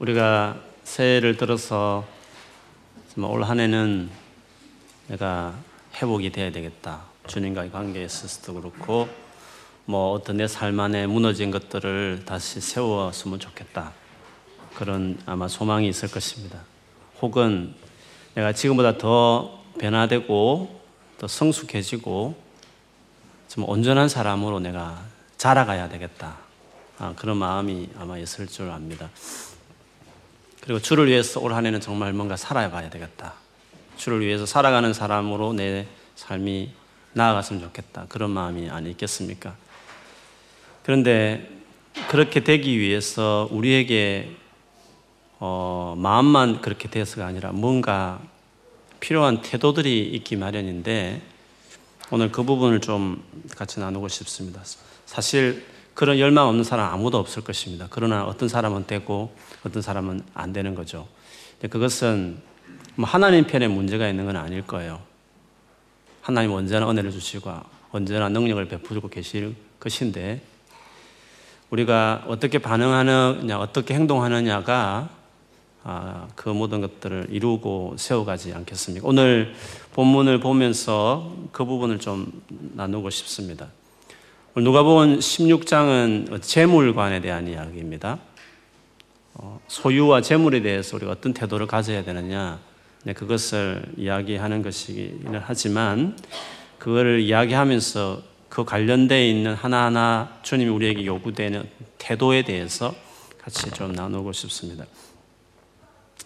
우리가 새해를 들어서 올 한해는 내가 회복이 돼야 되겠다. 주님과의 관계에 있어서도 그렇고 뭐 어떤 내 삶 안에 무너진 것들을 다시 세웠으면 좋겠다. 그런 아마 소망이 있을 것입니다. 혹은 내가 지금보다 더 변화되고 더 성숙해지고 좀 온전한 사람으로 내가 자라가야 되겠다. 아, 그런 마음이 아마 있을 줄 압니다. 그리고 주를 위해서 올 한 해는 정말 뭔가 살아봐야 되겠다. 주를 위해서 살아가는 사람으로 내 삶이 나아갔으면 좋겠다. 그런 마음이 아니 겠습니까? 그런데 그렇게 되기 위해서 우리에게 어, 마음만 그렇게 돼서가 아니라 뭔가 필요한 태도들이 있기 마련인데 오늘 그 부분을 좀 같이 나누고 싶습니다. 사실 그런 열망 없는 사람 아무도 없을 것입니다. 그러나 어떤 사람은 되고 어떤 사람은 안 되는 거죠. 그것은 뭐 하나님 편에 문제가 있는 건 아닐 거예요. 하나님 언제나 은혜를 주시고 언제나 능력을 베풀고 계실 것인데 우리가 어떻게 반응하느냐, 어떻게 행동하느냐가 아, 그 모든 것들을 이루고 세워가지 않겠습니까? 오늘 본문을 보면서 그 부분을 좀 나누고 싶습니다. 누가복음 16장은 재물관에 대한 이야기입니다. 어, 소유와 재물에 대해서 우리가 어떤 태도를 가져야 되느냐, 네, 그것을 이야기하는 것이기는 하지만 그거를 이야기하면서 그 관련되어 있는 하나하나 주님이 우리에게 요구되는 태도에 대해서 같이 좀 나누고 싶습니다.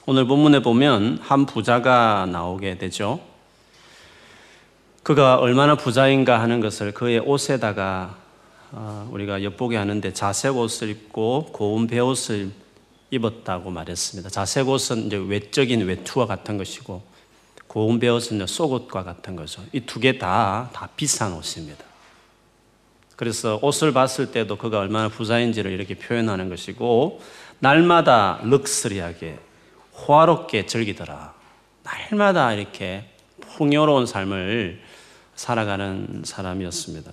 오늘 본문에 보면 한 부자가 나오게 되죠. 그가 얼마나 부자인가 하는 것을 그의 옷에다가 어, 우리가 엿보게 하는데 자색 옷을 입고 고운 베옷을 입었다고 말했습니다. 자색 옷은 이제 외적인 외투와 같은 것이고 고운 베옷은 속옷과 같은 거죠. 이 두 개 다 다 비싼 옷입니다. 그래서 옷을 봤을 때도 그가 얼마나 부자인지를 이렇게 표현하는 것이고 날마다 럭스리하게 호화롭게 즐기더라. 날마다 이렇게 풍요로운 삶을 살아가는 사람이었습니다.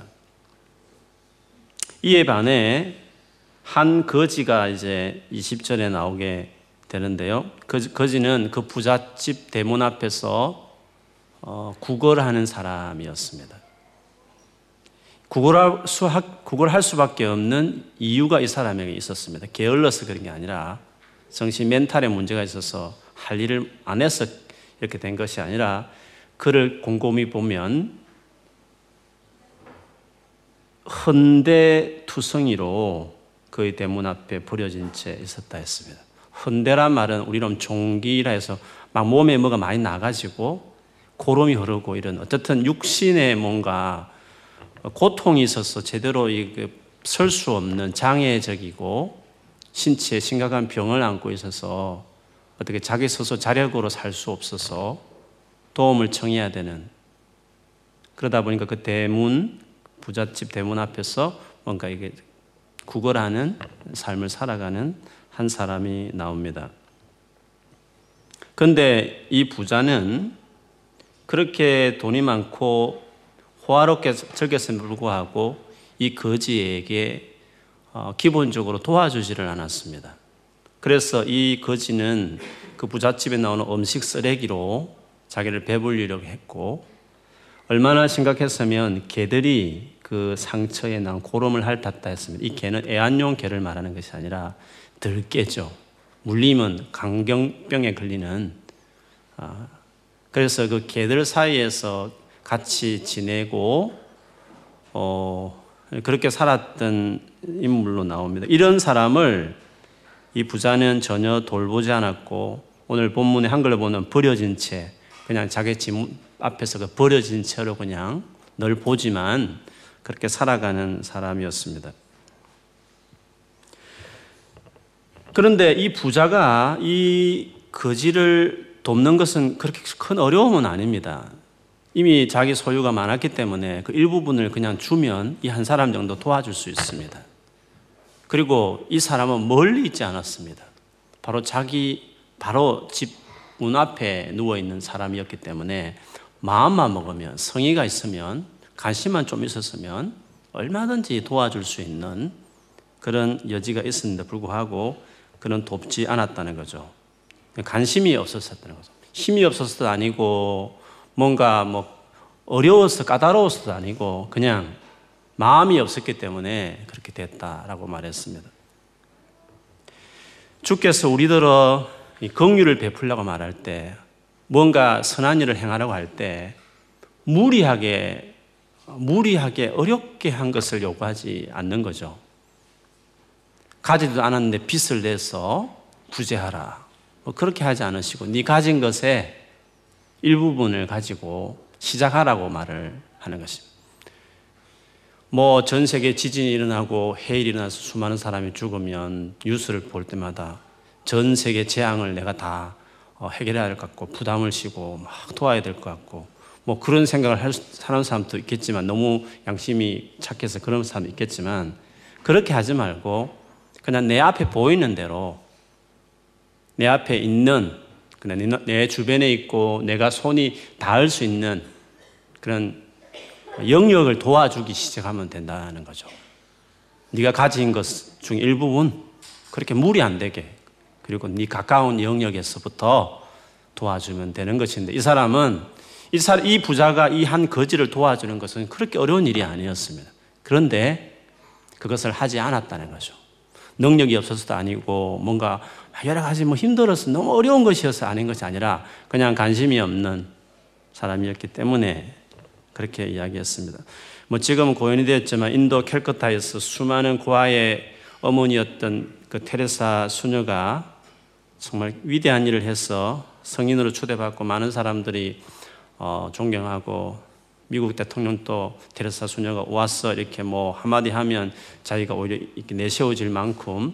이에 반해 한 거지가 이제 20절에 나오게 되는데요. 거지 는 그 부잣집 대문 앞에서 어, 구걸하는 사람이었습니다. 구걸할, 수, 구걸할 수밖에 없는 이유가 이 사람에게 있었습니다. 게을러서 그런 게 아니라 정신 멘탈에 문제가 있어서 할 일을 안 해서 이렇게 된 것이 아니라 그를 곰곰이 보면 헌대 투성이로 그의 대문 앞에 버려진 채 있었다 했습니다. 헌대란 말은 우리는 종기라 해서 막 몸에 뭐가 많이 나가지고 고름이 흐르고 이런 어쨌든 육신에 뭔가 고통이 있어서 제대로 설 수 없는 장애적이고 신체에 심각한 병을 안고 있어서 어떻게 자기 스스로 자력으로 살 수 없어서 도움을 청해야 되는 그러다 보니까 그 대문 부잣집 대문 앞에서 뭔가 이게 구걸하는 삶을 살아가는 한 사람이 나옵니다. 그런데 이 부자는 그렇게 돈이 많고 호화롭게 즐겼음에 불구하고 이 거지에게 어, 기본적으로 도와주지를 않았습니다. 그래서 이 거지는 그 부잣집에 나오는 음식 쓰레기로 자기를 배불리려고 했고 얼마나 심각했으면 개들이 그 상처에 난 고름을 핥았다 했습니다. 이 개는 애완용 개를 말하는 것이 아니라 들깨죠. 물리면 강경병에 걸리는 아, 그래서 그 개들 사이에서 같이 지내고 어, 그렇게 살았던 인물로 나옵니다. 이런 사람을 이 부자는 전혀 돌보지 않았고 오늘 본문의 한글로 보면 버려진 채 그냥 자기 집 앞에서 그 버려진 채로 그냥 널 보지만 그렇게 살아가는 사람이었습니다. 그런데 이 부자가 이 거지를 돕는 것은 그렇게 큰 어려움은 아닙니다. 이미 자기 소유가 많았기 때문에 그 일부분을 그냥 주면 이 한 사람 정도 도와줄 수 있습니다. 그리고 이 사람은 멀리 있지 않았습니다. 바로 자기, 바로 집 문 앞에 누워있는 사람이었기 때문에 마음만 먹으면, 성의가 있으면 관심만 좀 있었으면 얼마든지 도와줄 수 있는 그런 여지가 있었는데 불구하고 그는 돕지 않았다는 거죠. 관심이 없었다는 거죠. 힘이 없어서도 아니고 뭔가 뭐 어려워서 까다로워서도 아니고 그냥 마음이 없었기 때문에 그렇게 됐다라고 말했습니다. 주께서 우리들어 긍휼을 베풀려고 말할 때 뭔가 선한 일을 행하려고 할 때 무리하게 무리하게 어렵게 한 것을 요구하지 않는 거죠. 가지도 않았는데 빚을 내서 구제하라. 뭐 그렇게 하지 않으시고 네 가진 것의 일부분을 가지고 시작하라고 말을 하는 것입니다. 뭐 전 세계 지진이 일어나고 해일이 일어나서 수많은 사람이 죽으면 뉴스를 볼 때마다 전 세계 재앙을 내가 다 어, 해결해야 될 것 같고 부담을 지고 막 도와야 될 것 같고 뭐 그런 생각을 할, 하는 사람도 있겠지만 너무 양심이 착해서 그런 사람도 있겠지만 그렇게 하지 말고 그냥 내 앞에 보이는 대로 내 앞에 있는 그냥 내 주변에 있고 내가 손이 닿을 수 있는 그런 영역을 도와주기 시작하면 된다는 거죠. 네가 가진 것 중 일부분 그렇게 무리 안 되게 그리고 네 가까운 영역에서부터 도와주면 되는 것인데 이 사람은 이, 사람, 이 부자가 이 한 거지를 도와주는 것은 그렇게 어려운 일이 아니었습니다. 그런데 그것을 하지 않았다는 거죠. 능력이 없어서도 아니고 뭔가 여러 가지 뭐 힘들어서 너무 어려운 것이어서 아닌 것이 아니라 그냥 관심이 없는 사람이었기 때문에 그렇게 이야기했습니다. 뭐 지금은 고연이 되었지만 인도 캘커타에서 수많은 고아의 어머니였던 그 테레사 수녀가 정말 위대한 일을 해서 성인으로 초대받고 많은 사람들이 어, 존경하고 미국 대통령도 테레사 수녀가 와서 이렇게 뭐 한마디 하면 자기가 오히려 이렇게 내세워질 만큼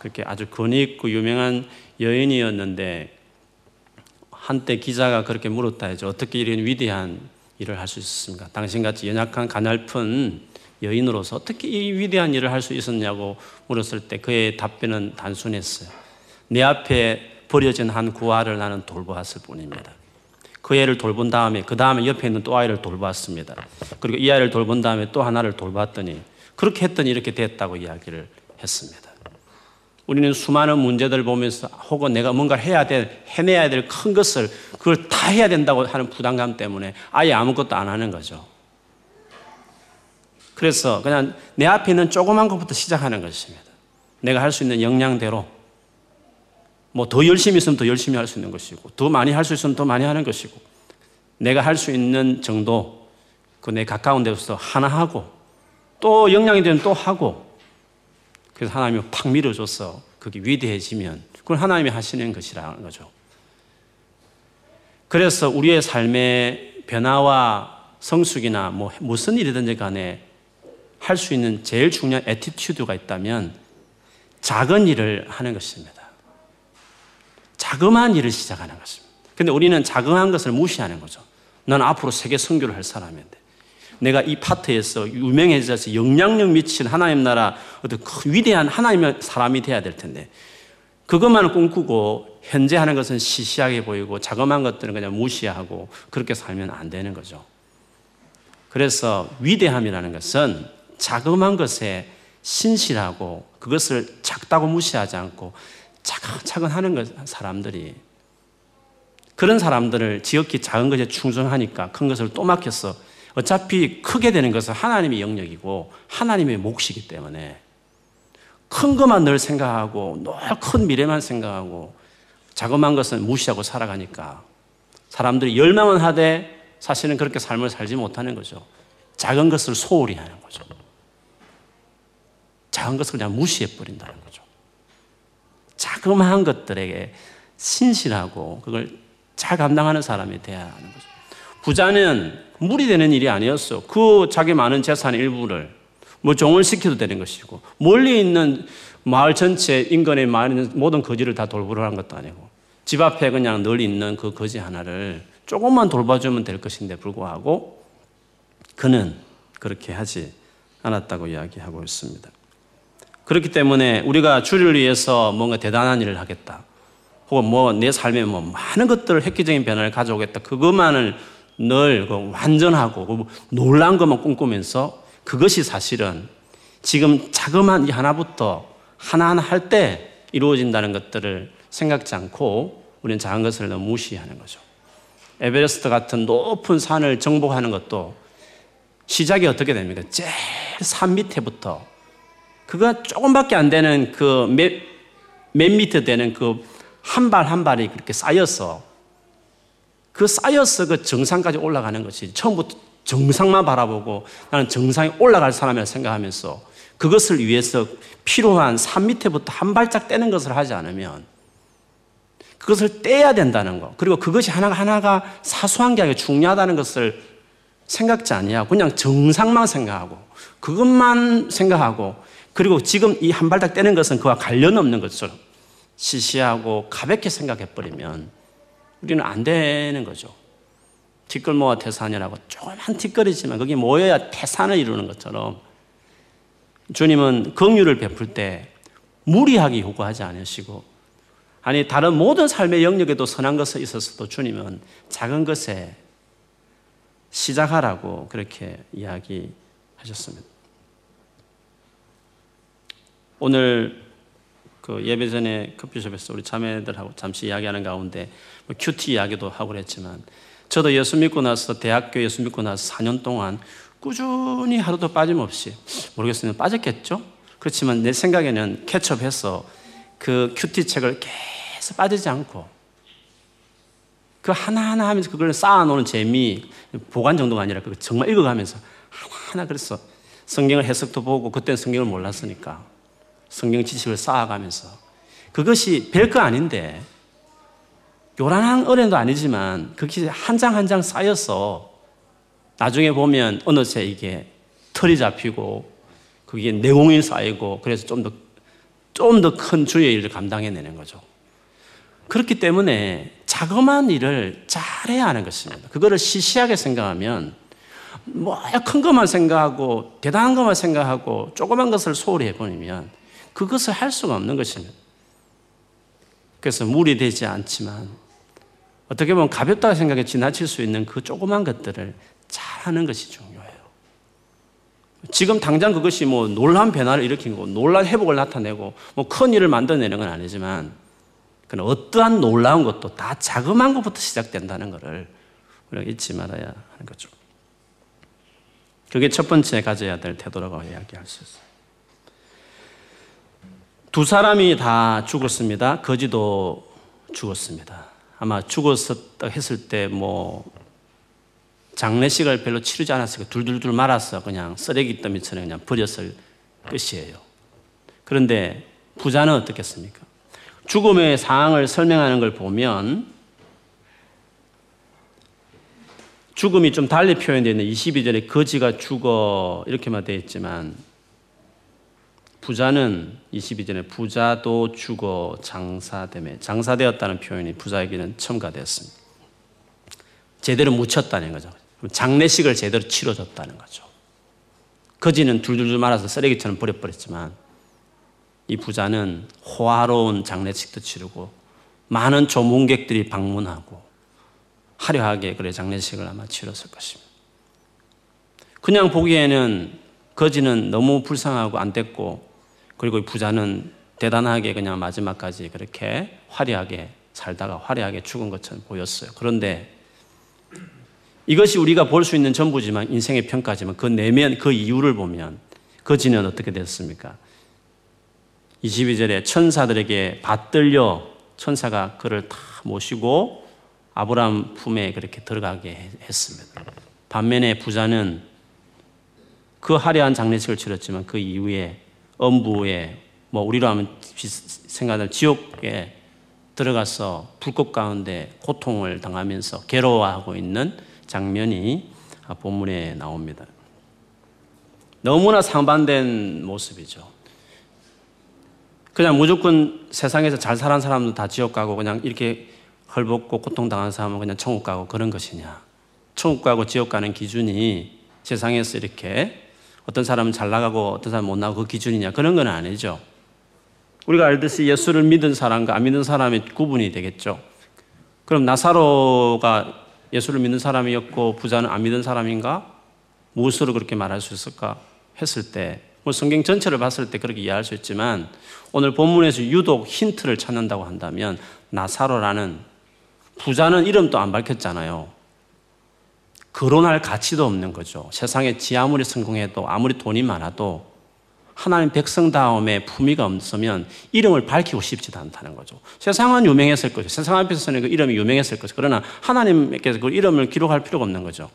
그렇게 아주 권위 있고 유명한 여인이었는데 한때 기자가 그렇게 물었다 해죠. 어떻게 이런 위대한 일을 할 수 있었습니까? 당신같이 연약한 가냘픈 여인으로서 어떻게 이 위대한 일을 할 수 있었냐고 물었을 때 그의 답변은 단순했어요. 내 앞에 버려진 한 구아를 나는 돌보았을 뿐입니다. 그 애를 돌본 다음에 그 다음에 옆에 있는 또 아이를 돌봤습니다. 그리고 이 아이를 돌본 다음에 또 하나를 돌봤더니 그렇게 했더니 이렇게 됐다고 이야기를 했습니다. 우리는 수많은 문제들 보면서 혹은 내가 뭔가 해야 될, 해내야 될 큰 것을 그걸 다 해야 된다고 하는 부담감 때문에 아예 아무것도 안 하는 거죠. 그래서 그냥 내 앞에 있는 조그만 것부터 시작하는 것입니다. 내가 할 수 있는 역량대로 뭐 더 열심히 있으면 더 열심히 할 수 있는 것이고 더 많이 할 수 있으면 더 많이 하는 것이고 내가 할 수 있는 정도 그 내 가까운 데서 하나 하고 또 역량이 되면 또 하고 그래서 하나님이 팍 밀어줘서 그게 위대해지면 그건 하나님이 하시는 것이라는 거죠. 그래서 우리의 삶의 변화와 성숙이나 뭐 무슨 일이든지 간에 할 수 있는 제일 중요한 attitude가 있다면 작은 일을 하는 것입니다. 자그마한 일을 시작하는 것입니다. 근데 우리는 자그마한 것을 무시하는 거죠. 난 앞으로 세계 선교를 할 사람인데. 내가 이 파트에서 유명해져서 영향력 미친 하나님 나라 어떤 위대한 하나님의 사람이 돼야 될 텐데 그것만을 꿈꾸고 현재 하는 것은 시시하게 보이고 자그마한 것들은 그냥 무시하고 그렇게 살면 안 되는 거죠. 그래서 위대함이라는 것은 자그마한 것에 신실하고 그것을 작다고 무시하지 않고 차근차근 하는 것, 사람들이 그런 사람들을 지극히 작은 것에 충성하니까 큰 것을 또 맡겼어. 어차피 크게 되는 것은 하나님의 영역이고 하나님의 몫이기 때문에 큰 것만 늘 생각하고 늘 큰 미래만 생각하고 자그마한 것은 무시하고 살아가니까 사람들이 열망은 하되 사실은 그렇게 삶을 살지 못하는 거죠. 작은 것을 소홀히 하는 거죠. 작은 것을 그냥 무시해 버린다는 거죠. 자그마한 것들에게 신실하고 그걸 잘 감당하는 사람이 되어야 하는 거죠. 부자는 무리 되는 일이 아니었어. 그 자기 많은 재산의 일부를 뭐 종을 시켜도 되는 것이고 멀리 있는 마을 전체 인근에 많은 모든 거지를 다 돌보라는 것도 아니고 집 앞에 그냥 늘 있는 그 거지 하나를 조금만 돌봐주면 될 것인데 불구하고 그는 그렇게 하지 않았다고 이야기하고 있습니다. 그렇기 때문에 우리가 주를 위해서 뭔가 대단한 일을 하겠다. 혹은 뭐 내 삶에 뭐 많은 것들을 획기적인 변화를 가져오겠다. 그것만을 늘그 완전하고 그 놀란 것만 꿈꾸면서 그것이 사실은 지금 자그마한 이 하나부터 하나하나 할 때 이루어진다는 것들을 생각지 않고 우리는 작은 것을 너무 무시하는 거죠. 에베레스트 같은 높은 산을 정복하는 것도 시작이 어떻게 됩니까? 제일 산 밑에부터 그거 조금밖에 안 되는 그맨 밑에 되는 그 한발한 발이 그렇게 쌓여서 그 쌓여서 그 정상까지 올라가는 것이 처음부터 정상만 바라보고 나는 정상에 올라갈 사람이라 생각하면서 그것을 위해서 필요한 산 밑에부터 한 발짝 떼는 것을 하지 않으면 그것을 떼야 된다는 것. 그리고 그것이 하나가 하나가 사소한 게 아니라 중요하다는 것을 생각지 아니하고 그냥 정상만 생각하고 그것만 생각하고 그리고 지금 이 한 발짝 떼는 것은 그와 관련 없는 것처럼 시시하고 가볍게 생각해 버리면 우리는 안 되는 거죠. 티끌모아 태산이라고 조그만 티끌이지만 그게 모여야 태산을 이루는 것처럼 주님은 긍휼을 베풀 때 무리하게 요구하지 않으시고 아니 다른 모든 삶의 영역에도 선한 것에 있어서도 주님은 작은 것에 시작하라고 그렇게 이야기하셨습니다. 오늘 그 예배 전에 커피숍에서 우리 자매들하고 잠시 이야기하는 가운데 뭐 큐티 이야기도 하고 그랬지만 저도 예수 믿고 나서 대학교 예수 믿고 나서 4년 동안 꾸준히 하루도 빠짐없이 모르겠어요. 빠졌겠죠? 그렇지만 내 생각에는 캐첩해서 그 큐티 책을 계속 빠지지 않고 그 하나하나 하면서 그걸 쌓아놓는 재미, 보관 정도가 아니라 그 정말 읽어가면서 하나하나 그랬어. 성경을 해석도 보고 그때는 성경을 몰랐으니까 성경 지식을 쌓아가면서 그것이 별거 아닌데 요란한 어른도 아니지만 그게 한장 한 장 쌓여서 나중에 보면 어느새 이게 털이 잡히고 그게 내공이 쌓이고 그래서 좀 더 좀 더 큰 주의 일을 감당해내는 거죠. 그렇기 때문에 자그마한 일을 잘해야 하는 것입니다. 그거를 시시하게 생각하면 뭐 큰 것만 생각하고 대단한 것만 생각하고 조그만 것을 소홀히 해버리면 그것을 할 수가 없는 것입니다. 그래서 무리되지 않지만 어떻게 보면 가볍다고 생각해 지나칠 수 있는 그 조그만 것들을 잘하는 것이 중요해요. 지금 당장 그것이 뭐 놀라운 변화를 일으키고 놀라운 회복을 나타내고 뭐 큰 일을 만들어내는 건 아니지만 그는 어떠한 놀라운 것도 다 자그마한 것부터 시작된다는 것을 우리가 잊지 말아야 하는 거죠. 그게 첫 번째 가져야 될 태도라고 이야기할 수 있어요. 두 사람이 다 죽었습니다. 거지도 죽었습니다. 아마 죽었었다 했을 때 뭐 장례식을 별로 치르지 않았으니까 둘둘둘 말아서 그냥 쓰레기 더미처럼 그냥 버렸을 끝이에요. 그런데 부자는 어떻겠습니까? 죽음의 상황을 설명하는 걸 보면 죽음이 좀 달리 표현되어 있는 22절에 거지가 죽어 이렇게만 되어 있지만 부자는 22절에 부자도 죽어 장사됨에 장사되었다는 표현이 부자에게는 첨가되었습니다. 제대로 묻혔다는 거죠. 장례식을 제대로 치러줬다는 거죠. 거지는 둘둘둘 말아서 쓰레기처럼 버려버렸지만 이 부자는 호화로운 장례식도 치르고 많은 조문객들이 방문하고 화려하게 그래 장례식을 아마 치렀을 것입니다. 그냥 보기에는 거지는 너무 불쌍하고 안 됐고 그리고 부자는 대단하게 그냥 마지막까지 그렇게 화려하게 살다가 화려하게 죽은 것처럼 보였어요. 그런데 이것이 우리가 볼 수 있는 전부지만 인생의 평가지만 그 내면 그 이유를 보면 거지는 어떻게 됐습니까? 22절에 천사들에게 받들려 천사가 그를 다 모시고 아브라함 품에 그렇게 들어가게 했습니다. 반면에 부자는 그 화려한 장례식을 치렀지만 그 이후에 엄부에 뭐 우리로 하면 생각하는 지옥에 들어가서 불꽃 가운데 고통을 당하면서 괴로워하고 있는 장면이 본문에 나옵니다. 너무나 상반된 모습이죠. 그냥 무조건 세상에서 잘 살은 사람도 다 지옥 가고 그냥 이렇게 헐벗고 고통당한 사람은 그냥 천국 가고 그런 것이냐. 천국 가고 지옥 가는 기준이 세상에서 이렇게 어떤 사람은 잘 나가고 어떤 사람은 못 나가고 그 기준이냐 그런 건 아니죠. 우리가 알듯이 예수를 믿은 사람과 안 믿는 사람의 구분이 되겠죠. 그럼 나사로가 예수를 믿는 사람이었고 부자는 안 믿은 사람인가? 무엇으로 그렇게 말할 수 있을까? 했을 때 뭐 성경 전체를 봤을 때 그렇게 이해할 수 있지만 오늘 본문에서 유독 힌트를 찾는다고 한다면 나사로라는 부자는 이름도 안 밝혔잖아요. 거론할 가치도 없는 거죠. 세상에 지 아무리 성공해도 아무리 돈이 많아도 하나님 백성 다음에 품위가 없으면 이름을 밝히고 싶지도 않다는 거죠. 세상은 유명했을 거죠. 세상 앞에서는 그 이름이 유명했을 거죠. 그러나 하나님께서 그 이름을 기록할 필요가 없는 거죠.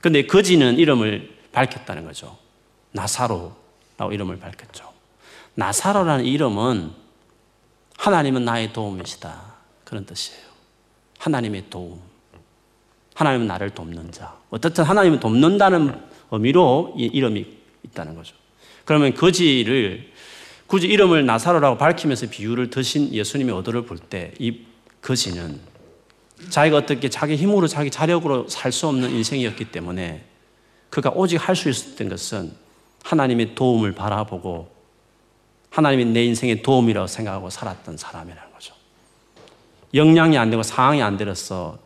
근데 거지는 이름을 밝혔다는 거죠. 나사로라고 이름을 밝혔죠. 나사로라는 이름은 하나님은 나의 도움이시다. 그런 뜻이에요. 하나님의 도움. 하나님은 나를 돕는 자. 어떻든 하나님은 돕는다는 의미로 이 이름이 있다는 거죠. 그러면 거지를 굳이 이름을 나사로라고 밝히면서 비유를 드신 예수님의 어도를 볼 때 이 거지는 자기가 어떻게 자기 힘으로 자기 자력으로 살 수 없는 인생이었기 때문에 그가 오직 할 수 있었던 것은 하나님의 도움을 바라보고 하나님이 내 인생의 도움이라고 생각하고 살았던 사람이라는 거죠. 역량이 안 되고 상황이 안 되어서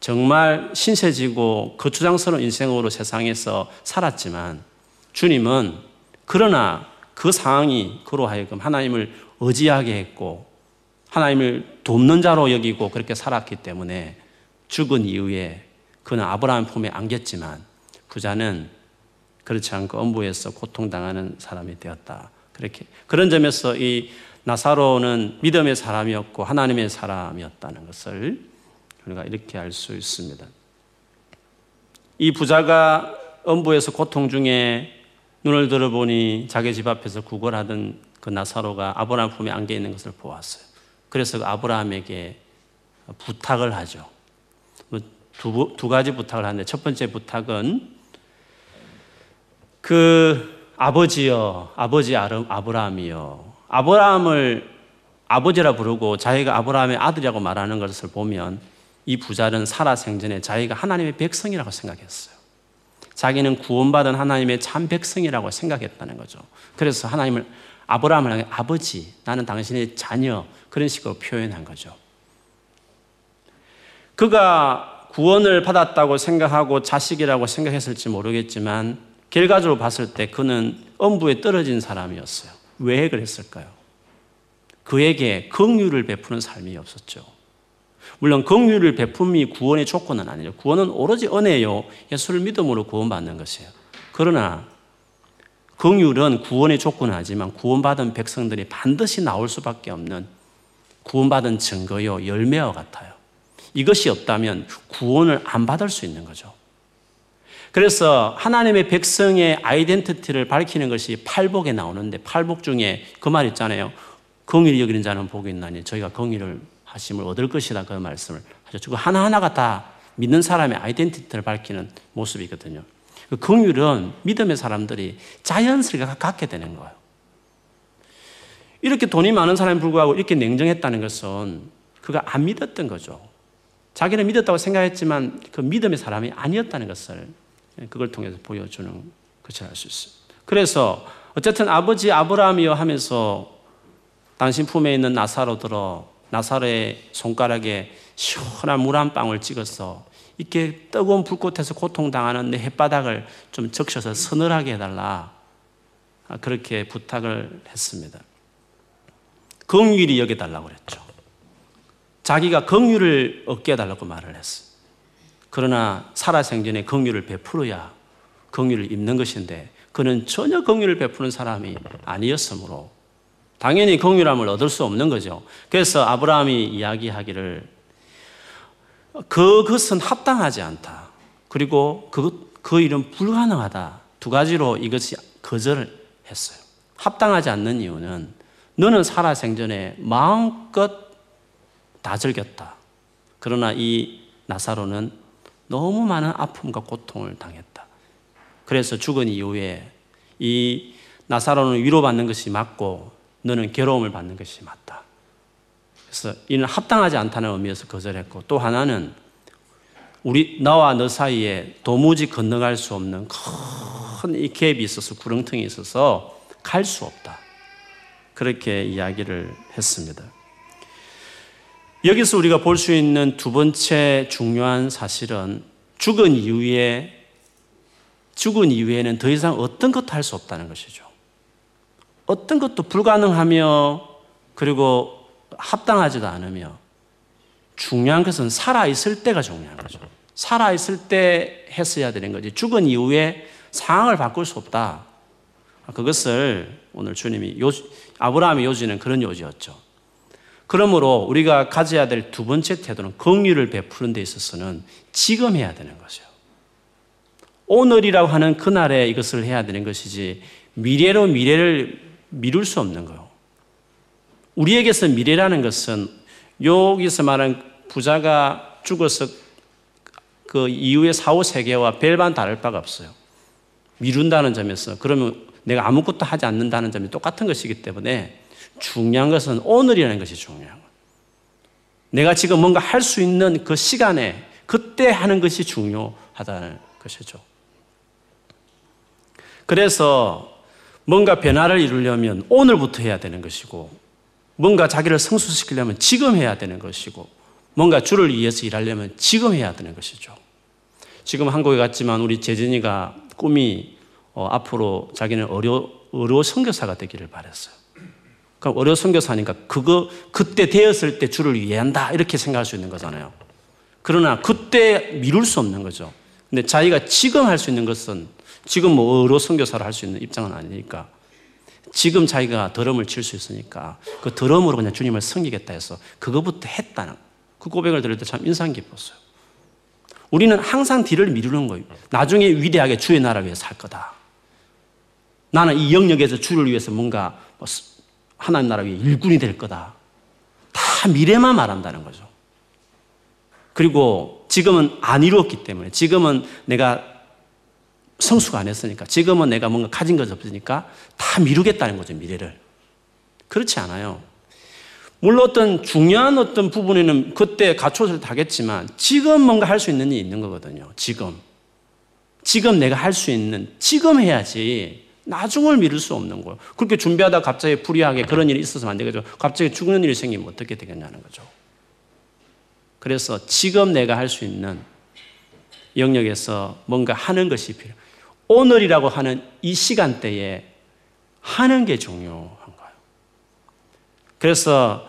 정말 신세지고 거추장스러운 인생으로 세상에서 살았지만 주님은 그러나 그 상황이 그로 하여금 하나님을 의지하게 했고 하나님을 돕는 자로 여기고 그렇게 살았기 때문에 죽은 이후에 그는 아브라함 품에 안겼지만 부자는 그렇지 않고 엄부에서 고통당하는 사람이 되었다. 그렇게 그런 점에서 이 나사로는 믿음의 사람이었고 하나님의 사람이었다는 것을 우리가 이렇게 알 수 있습니다. 이 부자가 엄부에서 고통 중에 눈을 들어보니 자기 집 앞에서 구걸하던 그 나사로가 아브라함 품에 안겨 있는 것을 보았어요. 그래서 그 아브라함에게 부탁을 하죠. 뭐 두, 두 가지 부탁을 하는데 첫 번째 부탁은 그 아버지여, 아버지 아브라함이여. 아브라함을 아버지라 부르고 자기가 아브라함의 아들이라고 말하는 것을 보면 이 부자는 살아 생전에 자기가 하나님의 백성이라고 생각했어요. 자기는 구원받은 하나님의 참 백성이라고 생각했다는 거죠. 그래서 하나님을 아브라함을 아버지, 나는 당신의 자녀 그런 식으로 표현한 거죠. 그가 구원을 받았다고 생각하고 자식이라고 생각했을지 모르겠지만 결과적으로 봤을 때 그는 엄부에 떨어진 사람이었어요. 왜 그랬을까요? 그에게 긍휼을 베푸는 삶이 없었죠. 물론 긍휼을 베품이 구원의 조건은 아니죠. 구원은 오로지 은혜요. 예수를 믿음으로 구원받는 것이에요. 그러나 긍휼은 구원의 조건은 하지만 구원받은 백성들이 반드시 나올 수밖에 없는 구원받은 증거요, 열매와 같아요. 이것이 없다면 구원을 안 받을 수 있는 거죠. 그래서 하나님의 백성의 아이덴티티를 밝히는 것이 팔복에 나오는데 팔복 중에 그 말 있잖아요. 긍휼히 여기는 자는 복이 있나니 저희가 긍휼을 하심을 얻을 것이다 그 말씀을 하죠. 그 하나하나가 다 믿는 사람의 아이덴티티를 밝히는 모습이거든요. 그 긍휼은 믿음의 사람들이 자연스럽게 갖게 되는 거예요. 이렇게 돈이 많은 사람에 불구하고 이렇게 냉정했다는 것은 그가 안 믿었던 거죠. 자기는 믿었다고 생각했지만 그 믿음의 사람이 아니었다는 것을 그걸 통해서 보여주는 것을 알 수 있어요. 그래서 어쨌든 아버지 아브라함이여 하면서 당신 품에 있는 나사로 들어 나사로의 손가락에 시원한 물 한 방울 찍어서 이렇게 뜨거운 불꽃에서 고통당하는 내 햇바닥을 좀 적셔서 서늘하게 해달라. 아, 그렇게 부탁을 했습니다. 긍휼히 여겨달라고 그랬죠. 자기가 긍휼을 얻게 해달라고 말을 했어. 그러나 살아생전에 긍휼을 베풀어야 긍휼을 입는 것인데 그는 전혀 긍휼을 베푸는 사람이 아니었으므로 당연히 긍휼함을 얻을 수 없는 거죠. 그래서 아브라함이 이야기하기를 그것은 합당하지 않다. 그리고 그, 그 일은 불가능하다. 두 가지로 이것이 거절을 했어요. 합당하지 않는 이유는 너는 살아생전에 마음껏 다 즐겼다. 그러나 이 나사로는 너무 많은 아픔과 고통을 당했다. 그래서 죽은 이후에 이 나사로는 위로받는 것이 맞고 너는 괴로움을 받는 것이 맞다. 그래서 이는 합당하지 않다는 의미에서 거절했고 또 하나는 우리 나와 너 사이에 도무지 건너갈 수 없는 큰 이 갭이 있어서 구렁텅이 있어서 갈 수 없다. 그렇게 이야기를 했습니다. 여기서 우리가 볼 수 있는 두 번째 중요한 사실은 죽은 이후에 죽은 이후에는 더 이상 어떤 것도 할 수 없다는 것이죠. 어떤 것도 불가능하며 그리고 합당하지도 않으며 중요한 것은 살아있을 때가 중요한 거죠. 살아있을 때 했어야 되는 거지. 죽은 이후에 상황을 바꿀 수 없다. 그것을 오늘 주님이 요, 아브라함의 요지는 그런 요지였죠. 그러므로 우리가 가져야 될 두 번째 태도는 긍휼을 베푸는 데 있어서는 지금 해야 되는 것이요. 오늘이라고 하는 그날에 이것을 해야 되는 것이지 미래로 미래를 미룰 수 없는 거요. 우리에게서 미래라는 것은 여기서 말한 부자가 죽어서 그 이후의 사후 세계와 별반 다를 바가 없어요. 미룬다는 점에서 그러면 내가 아무것도 하지 않는다는 점이 똑같은 것이기 때문에 중요한 것은 오늘이라는 것이 중요한 거예요. 내가 지금 뭔가 할 수 있는 그 시간에 그때 하는 것이 중요하다는 것이죠. 그래서 뭔가 변화를 이루려면 오늘부터 해야 되는 것이고 뭔가 자기를 성수시키려면 지금 해야 되는 것이고 뭔가 주를 위해서 일하려면 지금 해야 되는 것이죠. 지금 한국에 갔지만 우리 재진이가 꿈이 어, 앞으로 자기는 어려, 어려 선교사가 되기를 바랬어요. 그럼 어려 선교사니까 그거 그때 되었을 때 주를 위한다 이렇게 생각할 수 있는 거잖아요. 그러나 그때 미룰 수 없는 거죠. 근데 자기가 지금 할 수 있는 것은 지금 뭐 어로 선교사를 할 수 있는 입장은 아니니까 지금 자기가 더럼을 칠 수 있으니까 그 더럼으로 그냥 주님을 섬기겠다 해서 그거부터 했다는 그 고백을 들을 때 참 인상 깊었어요. 우리는 항상 뒤를 미루는 거예요. 나중에 위대하게 주의 나라 위해서 살 거다. 나는 이 영역에서 주를 위해서 뭔가 뭐 하나님 나라 위해 일꾼이 될 거다. 다 미래만 말한다는 거죠. 그리고 지금은 안 이루었기 때문에 지금은 내가 성수가 안 했으니까 지금은 내가 뭔가 가진 것이 없으니까 다 미루겠다는 거죠, 미래를. 그렇지 않아요. 물론 어떤 중요한 어떤 부분에는 그때 갖춰서 다겠지만 지금 뭔가 할 수 있는 일이 있는 거거든요. 지금. 지금 내가 할 수 있는, 지금 해야지. 나중을 미룰 수 없는 거예요. 그렇게 준비하다 갑자기 불의하게 그런 일이 있어서안 되겠죠. 갑자기 죽는 일이 생기면 어떻게 되겠냐는 거죠. 그래서 지금 내가 할 수 있는 영역에서 뭔가 하는 것이 필요. 오늘이라고 하는 이 시간대에 하는 게 중요한 거예요. 그래서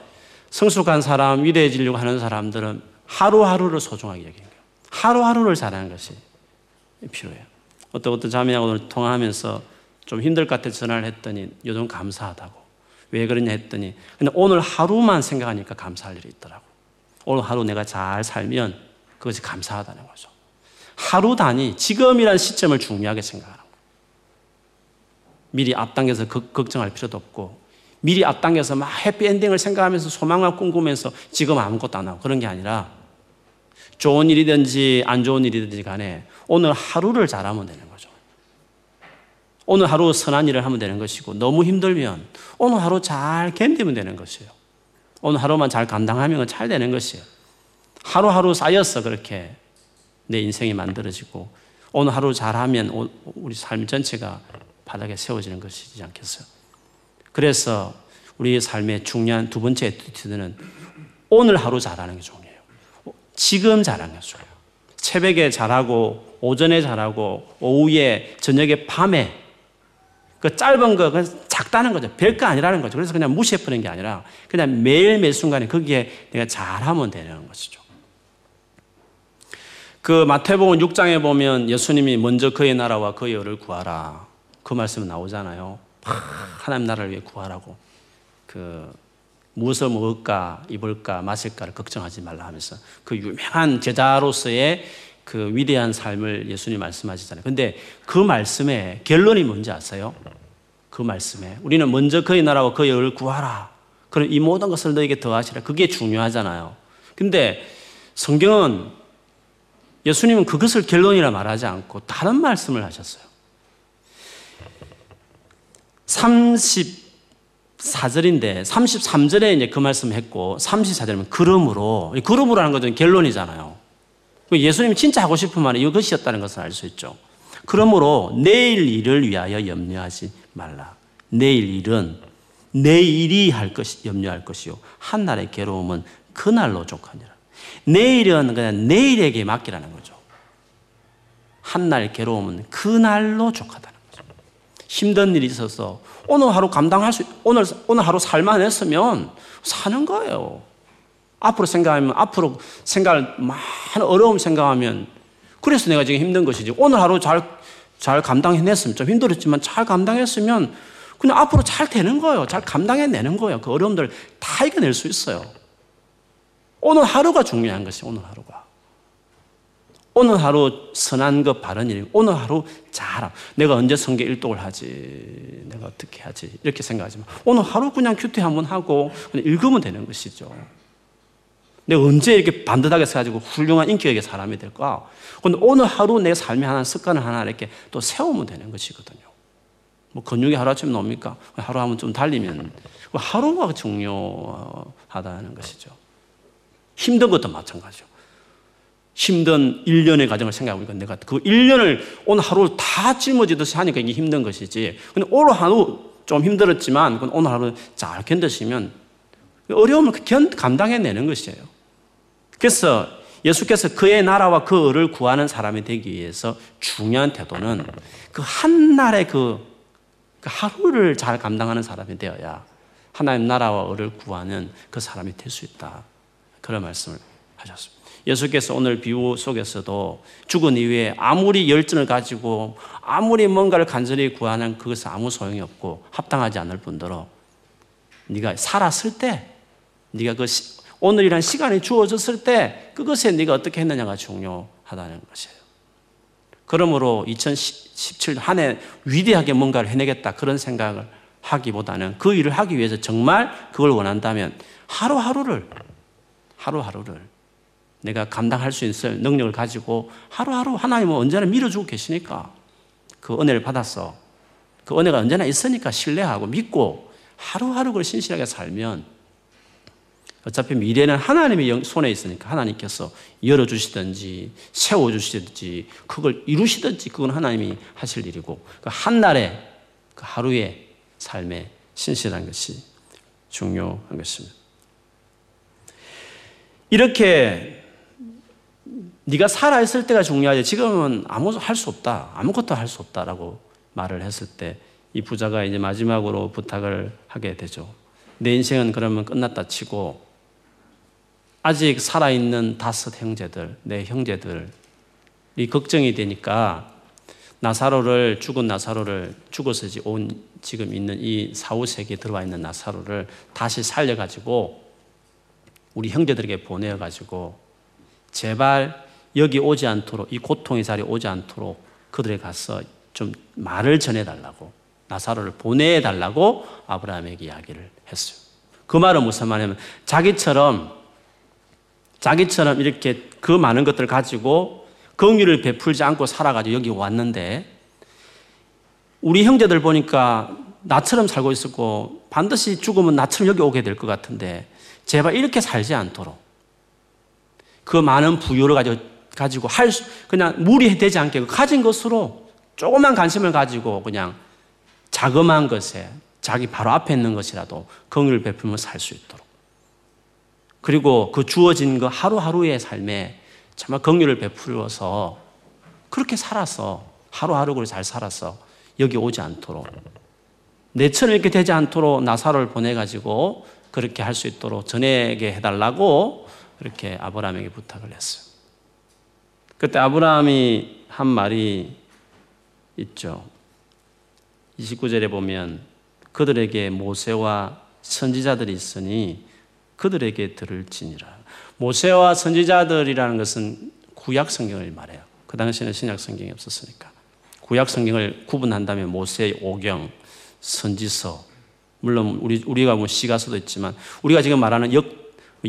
성숙한 사람, 위대해지려고 하는 사람들은 하루하루를 소중하게 여기는 거예요. 하루하루를 잘하는 것이 필요해요. 어떤 어떤 자매하고 오늘 통화하면서 좀 힘들 것 같아 전화를 했더니 요즘 감사하다고. 왜 그러냐 했더니 근데 오늘 하루만 생각하니까 감사할 일이 있더라고. 오늘 하루 내가 잘 살면 그것이 감사하다는 거죠. 하루 단위, 지금이라는 시점을 중요하게 거예요. 미리 앞당겨서 걱정할 필요도 없고 미리 앞당겨서 막 해피엔딩을 생각하면서 소망만 꿈꾸면서 지금 아무것도 안 하고 그런 게 아니라 좋은 일이든지 안 좋은 일이든지 간에 오늘 하루를 잘하면 되는 거죠. 오늘 하루 선한 일을 하면 되는 것이고 너무 힘들면 오늘 하루 잘 견디면 되는 것이에요. 오늘 하루만 잘 감당하면 잘 되는 것이에요. 하루하루 쌓여서 그렇게 내 인생이 만들어지고 오늘 하루 잘하면 우리 삶 전체가 바르게 세워지는 것이지 않겠어요? 그래서 우리의 삶의 중요한 두 번째 attitude는 오늘 하루 잘하는 게 중요해요. 지금 잘하는 게 중요해요. 새벽에 잘하고 오전에 잘하고 오후에 저녁에 밤에 그 짧은 거, 그 작다는 거죠. 별거 아니라는 거죠. 그래서 그냥 무시해버리는 게 아니라 그냥 매일 매 순간에 거기에 내가 잘하면 되는 것이죠. 그 마태복음 6장에 보면 예수님이 먼저 그의 나라와 그의 의를 구하라. 그 말씀 나오잖아요. 하나님 나라를 위해 구하라고. 그 무엇을 먹을까, 입을까, 마실까를 걱정하지 말라 하면서 그 유명한 제자로서의 그 위대한 삶을 예수님 말씀하시잖아요. 근데 그 말씀의 결론이 뭔지 아세요? 그 말씀에 우리는 먼저 그의 나라와 그의 의를 구하라. 그럼 이 모든 것을 너에게 더하시라. 그게 중요하잖아요. 근데 성경은 예수님은 그것을 결론이라 말하지 않고 다른 말씀을 하셨어요. 34절인데 33절에 이제 그 말씀 했고 34절이면 그러므로 그러므로 하는 것은 결론이잖아요. 예수님이 진짜 하고 싶은 말이 이것이었다는 것을 알 수 있죠. 그러므로 내일 일을 위하여 염려하지 말라. 내일 일은 내일이 할 것이 염려할 것이요 한 날의 괴로움은 그 날로 족하니라. 내일은 그냥 내일에게 맡기라는 거죠. 한날 괴로움은 그날로 족하다는 거죠. 힘든 일이 있어서 오늘 하루 감당할 수, 오늘, 오늘 하루 살만했으면 사는 거예요. 앞으로 생각하면, 앞으로 생각을, 많은 어려움 생각하면, 그래서 내가 지금 힘든 것이지. 오늘 하루 잘, 잘 감당해냈으면, 좀 힘들었지만 잘 감당했으면, 그냥 앞으로 잘 되는 거예요. 잘 감당해내는 거예요. 그 어려움들 다 이겨낼 수 있어요. 오늘 하루가 중요한 것이 오늘 하루가. 오늘 하루 선한 것 바른 일, 오늘 하루 잘함. 내가 언제 성경 일독을 하지? 내가 어떻게 하지? 이렇게 생각하지만 오늘 하루 그냥 큐티 한번 하고 그냥 읽으면 되는 것이죠. 내가 언제 이렇게 반듯하게 해가지고 훌륭한 인격의 사람이 될까? 근데 오늘 하루 내 삶의 하나 습관을 하나 이렇게 또 세우면 되는 것이거든요. 뭐 근육이 하루아침에 나옵니까? 하루 하면 좀 달리면 하루가 중요하다는 것이죠. 힘든 것도 마찬가지죠. 힘든 1년의 과정을 생각해보니까 내가 그 1년을 오늘 하루 다 짊어지듯이 하니까 이게 힘든 것이지. 근데 오늘 하루 좀 힘들었지만 오늘 하루 잘 견디시면 어려움을 견, 감당해내는 것이에요. 그래서 예수께서 그의 나라와 그 을을 구하는 사람이 되기 위해서 중요한 태도는 그 한날의 그, 그 하루를 잘 감당하는 사람이 되어야 하나님 나라와 을을 구하는 그 사람이 될 수 있다. 그런 말씀을 하셨습니다. 예수께서 오늘 비유 속에서도 죽은 이후에 아무리 열정을 가지고 아무리 뭔가를 간절히 구하는 그것은 아무 소용이 없고 합당하지 않을 뿐더러 네가 살았을 때 네가 그 시, 오늘이란 시간이 주어졌을 때 그것에 네가 어떻게 했느냐가 중요하다는 것이에요. 그러므로 2017 한 해 위대하게 뭔가를 해내겠다 그런 생각을 하기보다는 그 일을 하기 위해서 정말 그걸 원한다면 하루하루를 하루하루를 내가 감당할 수 있을 능력을 가지고 하루하루 하나님은 언제나 밀어주고 계시니까 그 은혜를 받았어. 그 은혜가 언제나 있으니까 신뢰하고 믿고 하루하루 그 신실하게 살면 어차피 미래는 하나님의 손에 있으니까 하나님께서 열어주시든지 세워주시든지 그걸 이루시든지 그건 하나님이 하실 일이고 그 한날의 그 하루의 삶에 신실한 것이 중요한 것입니다. 이렇게 네가 살아 있을 때가 중요하지 지금은 아무 할 수 없다. 아무것도 할 수 없다라고 말을 했을 때 이 부자가 이제 마지막으로 부탁을 하게 되죠. 내 인생은 그러면 끝났다 치고 아직 살아 있는 다섯 형제들, 내 형제들 이 걱정이 되니까 나사로를 죽은 나사로를 죽어서 온 지금 있는 이 사후세계에 들어와 있는 나사로를 다시 살려 가지고 우리 형제들에게 보내어가지고 제발 여기 오지 않도록 이 고통의 자리에 오지 않도록 그들에 가서 좀 말을 전해달라고 나사로를 보내달라고 아브라함에게 이야기를 했어요. 그 말은 무슨 말이냐면 자기처럼 자기처럼 이렇게 그 많은 것들을 가지고 긍휼을 베풀지 않고 살아가지고 여기 왔는데 우리 형제들 보니까 나처럼 살고 있었고 반드시 죽으면 나처럼 여기 오게 될 것 같은데 제발 이렇게 살지 않도록 그 많은 부유를 가지고, 가지고 할 수, 그냥 무리되지 않게 그 가진 것으로 조그만 관심을 가지고 그냥 자그마한 것에 자기 바로 앞에 있는 것이라도 긍휼을 베풀며 살 수 있도록. 그리고 그 주어진 그 하루하루의 삶에 정말 긍휼을 베풀어서 그렇게 살아서 하루하루 를 잘 살아서 여기 오지 않도록 내처럼 이렇게 되지 않도록 나사를 보내가지고 그렇게 할 수 있도록 전에게 해달라고 그렇게 아브라함에게 부탁을 했어요. 그때 아브라함이 한 말이 있죠. 29절에 보면 그들에게 모세와 선지자들이 있으니 그들에게 들을지니라. 모세와 선지자들이라는 것은 구약 성경을 말해요. 그 당시에는 신약 성경이 없었으니까. 구약 성경을 구분한다면 모세 오경, 선지서, 물론 우리, 우리가 뭐 시가서도 있지만 우리가 지금 말하는 역,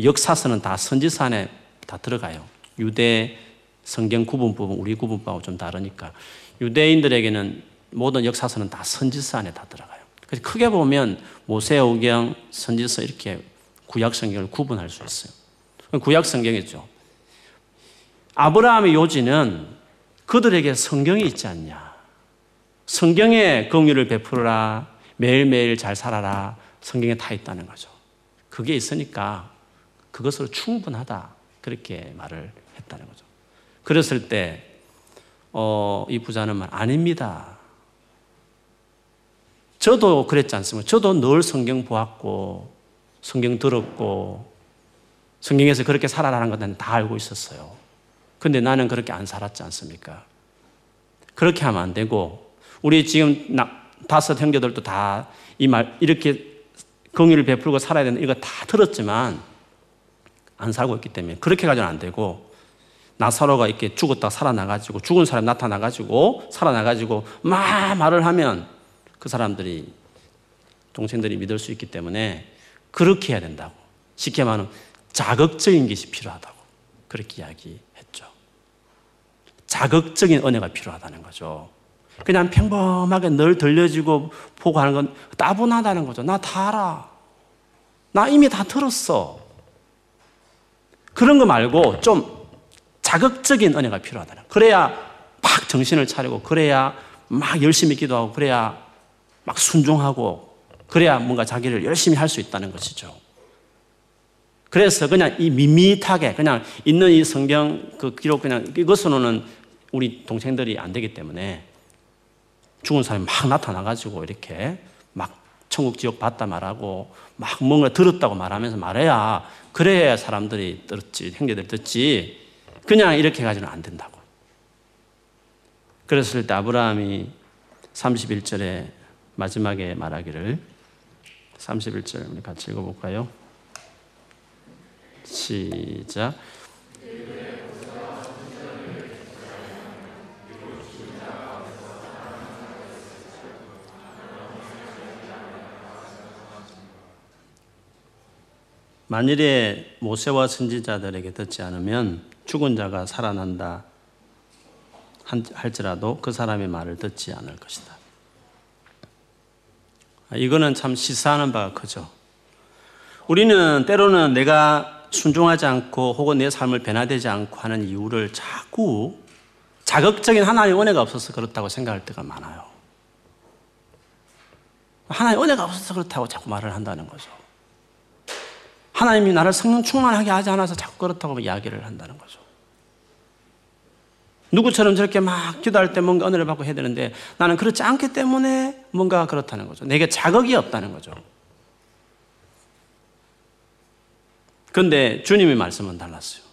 역사서는 다 선지서 안에 다 들어가요. 유대 성경 구분법은 우리 구분법하고 좀 다르니까. 유대인들에게는 모든 역사서는 다 선지서 안에 다 들어가요. 그래서 크게 보면 모세오경, 선지서 이렇게 구약 성경을 구분할 수 있어요. 구약 성경이죠. 아브라함의 요지는 그들에게 성경이 있지 않냐. 성경에 긍휼을 베풀어라. 매일매일 잘 살아라. 성경에 다 있다는 거죠. 그게 있으니까 그것으로 충분하다. 그렇게 말을 했다는 거죠. 그랬을 때, 어, 이 부자는 말, 아닙니다. 저도 그랬지 않습니까? 저도 늘 성경 보았고, 성경 들었고, 성경에서 그렇게 살아라는 것은 다 알고 있었어요. 근데 나는 그렇게 안 살았지 않습니까? 그렇게 하면 안 되고, 우리 지금 나, 다섯 형제들도 다 이 말, 이렇게 긍휼을 베풀고 살아야 되는 이거 다 들었지만, 안 살고 있기 때문에 그렇게 가지고는 안 되고, 나사로가 이렇게 죽었다 살아나가지고, 죽은 사람 나타나가지고, 살아나가지고, 막 말을 하면 그 사람들이, 동생들이 믿을 수 있기 때문에 그렇게 해야 된다고. 쉽게 말하면 자극적인 것이 필요하다고. 그렇게 이야기했죠. 자극적인 은혜가 필요하다는 거죠. 그냥 평범하게 늘 들려지고 보고 하는 건 따분하다는 거죠. 나 다 알아. 나 이미 다 들었어. 그런 거 말고 좀 자극적인 은혜가 필요하다는. 그래야 막 정신을 차리고, 그래야 막 열심히 기도하고, 그래야 막 순종하고, 그래야 뭔가 자기를 열심히 할 수 있다는 것이죠. 그래서 그냥 이 밋밋하게 그냥 있는 이 성경 그 기록 그냥 이것으로는 우리 동생들이 안 되기 때문에 죽은 사람이 막 나타나가지고 이렇게 막 천국 지옥 봤다 말하고 막 뭔가 들었다고 말하면서 말해야 그래야 사람들이 들었지 형제들 듣지 그냥 이렇게 가지는 안 된다고. 그랬을 때 아브라함이 31절에 마지막에 말하기를 31절 우리 같이 읽어볼까요? 시작. 만일에 모세와 선지자들에게 듣지 않으면 죽은 자가 살아난다 할지라도 그 사람의 말을 듣지 않을 것이다. 이거는 참 시사하는 바가 크죠. 우리는 때로는 내가 순종하지 않고 혹은 내 삶을 변화되지 않고 하는 이유를 자꾸 자극적인 하나님의 은혜가 없어서 그렇다고 생각할 때가 많아요. 하나님의 은혜가 없어서 그렇다고 자꾸 말을 한다는 거죠. 하나님이 나를 성령 충만하게 하지 않아서 자꾸 그렇다고 이야기를 한다는 거죠. 누구처럼 저렇게 막 기도할 때 뭔가 은혜를 받고 해야 되는데 나는 그렇지 않기 때문에 뭔가 그렇다는 거죠. 내게 자극이 없다는 거죠. 그런데 주님의 말씀은 달랐어요.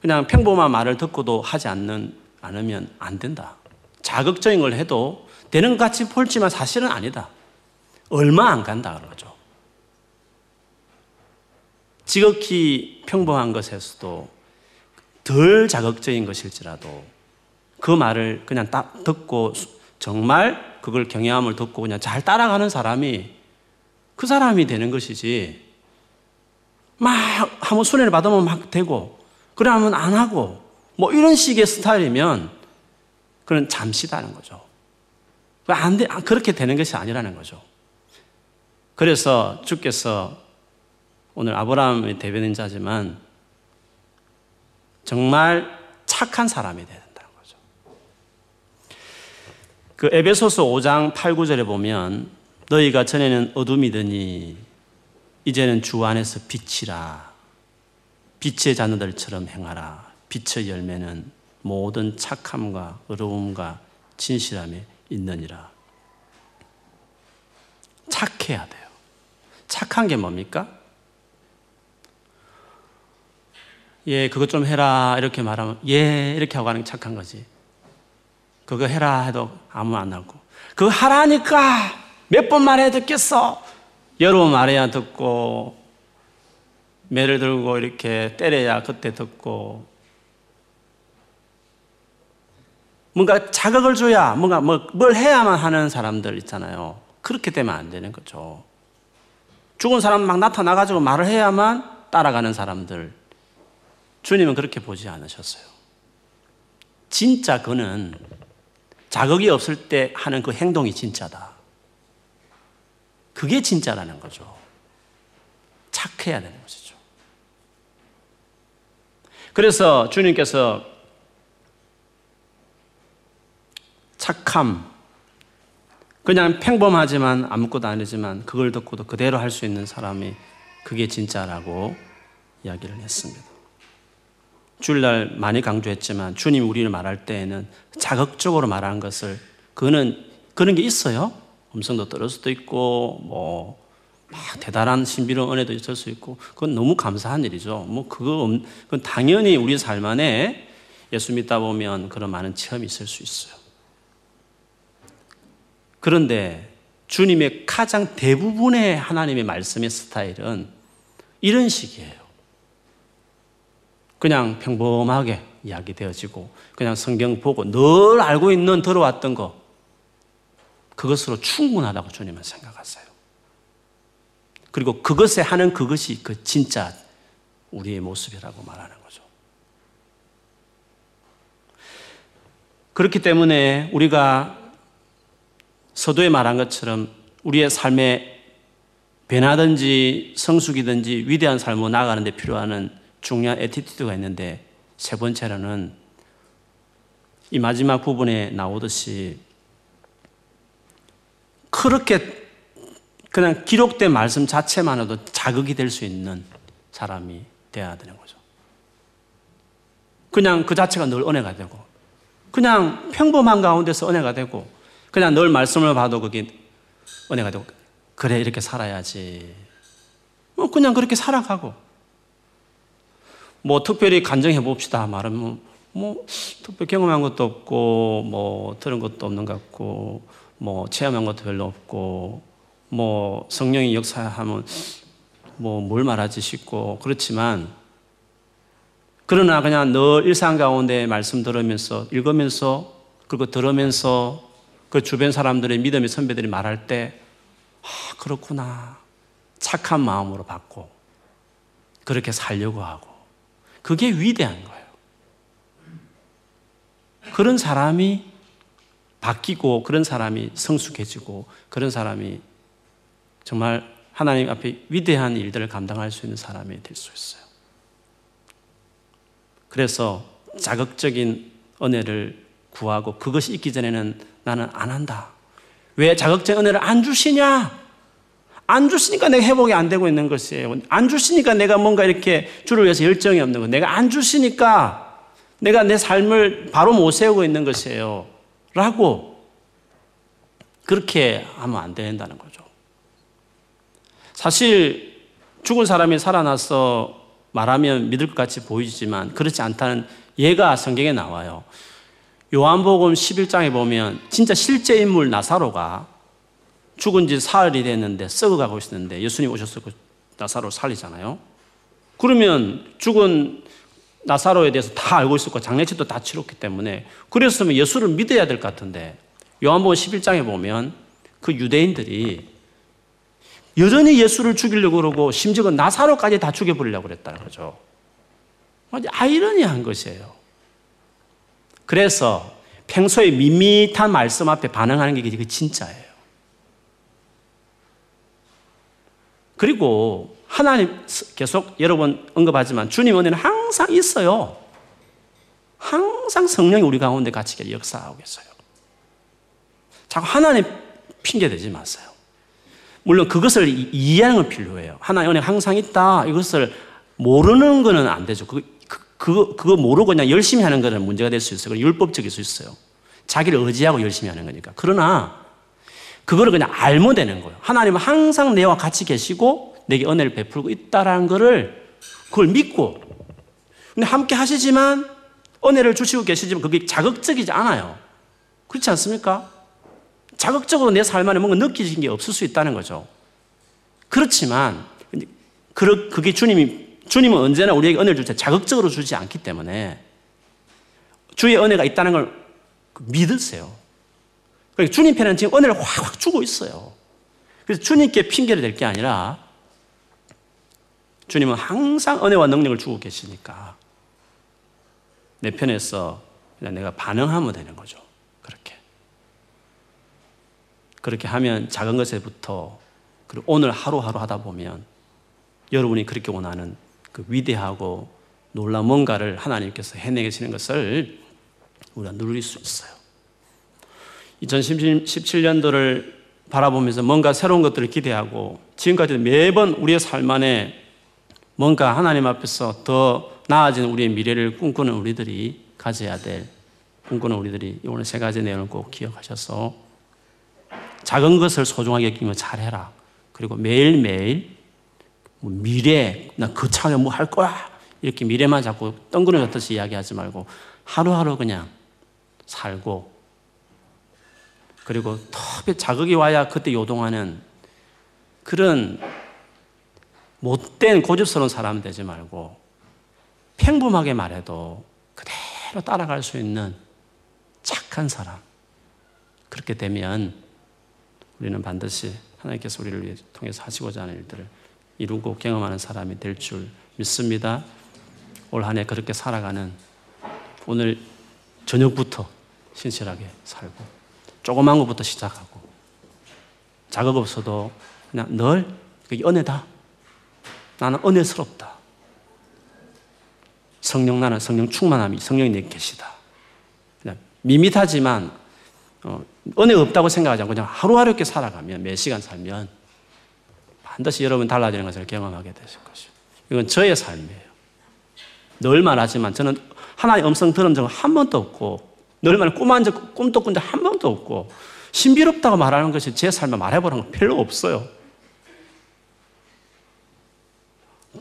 그냥 평범한 말을 듣고도 하지 않는, 않으면 안 된다. 자극적인 걸 해도 되는 것 같이 볼지만 사실은 아니다. 얼마 안 간다 그러죠. 지극히 평범한 것에서도 덜 자극적인 것일지라도 그 말을 그냥 딱 듣고 정말 그걸 경외함을 듣고 그냥 잘 따라가는 사람이 그 사람이 되는 것이지 막 한번 손해를 받으면 막 되고 그러면 안 하고 뭐 이런 식의 스타일이면 그건 잠시다는 거죠. 안 돼, 그렇게 되는 것이 아니라는 거죠. 그래서 주께서 오늘 아브라함의 대변인 자지만 정말 착한 사람이 되야 된다는 거죠. 그 에베소서 5장 8, 9절에 보면 너희가 전에는 어둠이더니 이제는 주 안에서 빛이라 빛의 자녀들처럼 행하라 빛의 열매는 모든 착함과 의로움과 진실함에 있느니라. 착해야 돼요. 착한 게 뭡니까? 예, 그것 좀 해라. 이렇게 말하면, 예, 이렇게 하고 가는 게 착한 거지. 그거 해라 해도 아무 안 하고. 그거 하라니까! 몇 번 말해야 듣겠어! 여러 번 말해야 듣고, 매를 들고 이렇게 때려야 그때 듣고, 뭔가 자극을 줘야, 뭔가 뭐, 뭘 해야만 하는 사람들 있잖아요. 그렇게 되면 안 되는 거죠. 죽은 사람 막 나타나가지고 말을 해야만 따라가는 사람들. 주님은 그렇게 보지 않으셨어요. 진짜 그는 자극이 없을 때 하는 그 행동이 진짜다. 그게 진짜라는 거죠. 착해야 되는 것이죠. 그래서 주님께서 착함, 그냥 평범하지만 아무것도 아니지만 그걸 듣고도 그대로 할 수 있는 사람이 그게 진짜라고 이야기를 했습니다. 주일날 많이 강조했지만 주님 우리를 말할 때에는 자극적으로 말하는 것을 그는 그런 게 있어요. 음성도 들을 수도 있고 뭐 막 대단한 신비로운 은혜도 있을 수 있고 그건 너무 감사한 일이죠. 뭐 그거 그건 당연히 우리 삶 안에 예수 믿다 보면 그런 많은 체험이 있을 수 있어요. 그런데 주님의 가장 대부분의 하나님의 말씀의 스타일은 이런 식이에요. 그냥 평범하게 이야기 되어지고 그냥 성경 보고 늘 알고 있는 들어왔던 거 그것으로 충분하다고 주님은 생각하세요. 그리고 그것에 하는 그것이 그 진짜 우리의 모습이라고 말하는 거죠. 그렇기 때문에 우리가 서두에 말한 것처럼 우리의 삶에 변화든지 성숙이든지 위대한 삶으로 나아가는 데 필요한 중요한 attitude가 있는데 세 번째로는 이 마지막 부분에 나오듯이 그렇게 그냥 기록된 말씀 자체만으로도 자극이 될 수 있는 사람이 되어야 되는 거죠. 그냥 그 자체가 늘 은혜가 되고, 그냥 평범한 가운데서 은혜가 되고, 그냥 늘 말씀을 봐도 그게 은혜가 되고, 그래, 이렇게 살아야지. 뭐, 그냥 그렇게 살아가고. 뭐, 특별히 간정해 봅시다. 말은 뭐, 뭐, 특별히 경험한 것도 없고, 뭐, 들은 것도 없는 것 같고, 뭐 체험한 것도 별로 없고 뭐 성령이 역사하면 뭐 뭘 말하지 싶고 그렇지만 그러나 그냥 늘 일상 가운데 말씀 들으면서 읽으면서 그리고 들으면서 그 주변 사람들의 믿음의 선배들이 말할 때 아, 그렇구나. 착한 마음으로 받고 그렇게 살려고 하고 그게 위대한 거예요. 그런 사람이 바뀌고 그런 사람이 성숙해지고 그런 사람이 정말 하나님 앞에 위대한 일들을 감당할 수 있는 사람이 될 수 있어요. 그래서 자극적인 은혜를 구하고 그것이 있기 전에는 나는 안 한다. 왜 자극적인 은혜를 안 주시냐? 안 주시니까 내가 회복이 안 되고 있는 것이에요. 안 주시니까 내가 뭔가 이렇게 주를 위해서 열정이 없는 거. 내가 안 주시니까 내가 내 삶을 바로 못 세우고 있는 것이에요. 라고 그렇게 하면 안 된다는 거죠. 사실 죽은 사람이 살아나서 말하면 믿을 것 같이 보이지만 그렇지 않다는 예가 성경에 나와요. 요한복음 11장에 보면 진짜 실제 인물 나사로가 죽은 지 사흘이 됐는데 썩어가고 있었는데 예수님 그 나사로 살리잖아요. 그러면 죽은 나사로에 대해서 다 알고 있었고 장례식도 다 치렀기 때문에 그랬으면 예수를 믿어야 될 것 같은데 요한복음 11장에 보면 그 유대인들이 여전히 예수를 죽이려고 그러고 심지어 나사로까지 다 죽여버리려고 그랬다는 거죠. 아이러니한 것이에요. 그래서 평소에 밋밋한 말씀 앞에 반응하는 게그 진짜예요. 그리고 하나님 계속 여러 번 언급하지만 주님 은혜는 항상 있어요. 항상 성령이 우리 가운데 같이 역사하고 계세요. 자꾸 하나님 핑계 대지 마세요. 물론 그것을 이해하는 건 필요해요. 하나님 은혜 항상 있다. 이것을 모르는 거는 안 되죠. 그, 그, 그거 모르고 그냥 열심히 하는 거는 문제가 될 수 있어요. 율법적일 수 있어요. 자기를 의지하고 열심히 하는 거니까. 그러나 그거를 그냥 알면 되는 거예요. 하나님은 항상 내와 같이 계시고 내게 은혜를 베풀고 있다라는 것을 그걸 믿고 근데 함께 하시지만 은혜를 주시고 계시지만 그게 자극적이지 않아요. 그렇지 않습니까? 자극적으로 내 삶 안에 뭔가 느끼신 게 없을 수 있다는 거죠. 그렇지만 그게 주님이 주님은 언제나 우리에게 은혜를 줄 때 자극적으로 주지 않기 때문에 주의 은혜가 있다는 걸 믿으세요. 그러니까 주님 편에는 지금 은혜를 확확 주고 있어요. 그래서 주님께 핑계를 댈 게 아니라 주님은 항상 은혜와 능력을 주고 계시니까 내 편에서 그냥 내가 반응하면 되는 거죠. 그렇게. 그렇게 하면 작은 것에부터 그리고 오늘 하루하루 하다 보면 여러분이 그렇게 원하는 그 위대하고 놀라운 뭔가를 하나님께서 해내 계시는 것을 우리가 누릴 수 있어요. 2017년도를 바라보면서 뭔가 새로운 것들을 기대하고 지금까지 매번 우리의 삶 안에 뭔가 하나님 앞에서 더 나아진 우리의 미래를 꿈꾸는 우리들이 가져야 될 꿈꾸는 우리들이 오늘 세 가지 내용을 꼭 기억하셔서 작은 것을 소중하게 여기면 잘해라. 그리고 매일매일 뭐 미래, 나 그 차에 뭐 할 거야. 이렇게 미래만 자꾸 덩그러졌듯이 이야기하지 말고 하루하루 그냥 살고 그리고 톱에 자극이 와야 그때 요동하는 그런 못된 고집스러운 사람 되지 말고 평범하게 말해도 그대로 따라갈 수 있는 착한 사람. 그렇게 되면 우리는 반드시 하나님께서 우리를 통해서 하시고자 하는 일들을 이루고 경험하는 사람이 될 줄 믿습니다. 올 한 해 그렇게 살아가는 오늘 저녁부터 신실하게 살고 조그만 것부터 시작하고 자극 없어도 그냥 늘 그게 은혜다. 나는 은혜스럽다. 성령 나는 성령 충만함이 성령이 내 계시다. 그냥 밋밋하지만 어, 은혜 없다고 생각하지 않고 그냥 하루하루 이렇게 살아가면 몇 시간 살면 반드시 여러분 달라지는 것을 경험하게 되실 것이요. 이건 저의 삶이에요. 늘 말하지만 저는 하나의 음성 들은 적은 한 번도 없고 늘 말, 꿈한 적, 꿈도 꾼 적 한 번도 없고 신비롭다고 말하는 것이 제 삶에 말해보는 건 별로 없어요.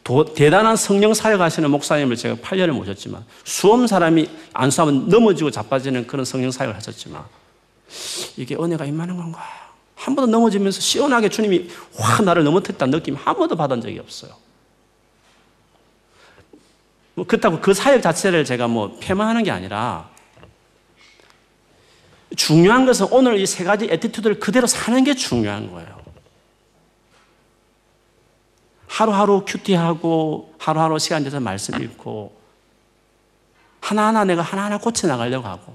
도, 대단한 성령 사역하시는 목사님을 제가 8년을 모셨지만 수험 사람이 안수하면 넘어지고 자빠지는 그런 성령 사역을 하셨지만 이게 은혜가 임하는 건가? 한 번도 넘어지면서 시원하게 주님이 확 나를 넘어뜨렸다 느낌 한 번도 받은 적이 없어요. 뭐 그렇다고 그 사역 자체를 제가 뭐 폄하하는 게 아니라 중요한 것은 오늘 이 세 가지 attitude를 그대로 사는 게 중요한 거예요. 하루하루 QT하고 하루하루 시간 내서 말씀 읽고 하나하나 내가 하나하나 고쳐 나가려고 하고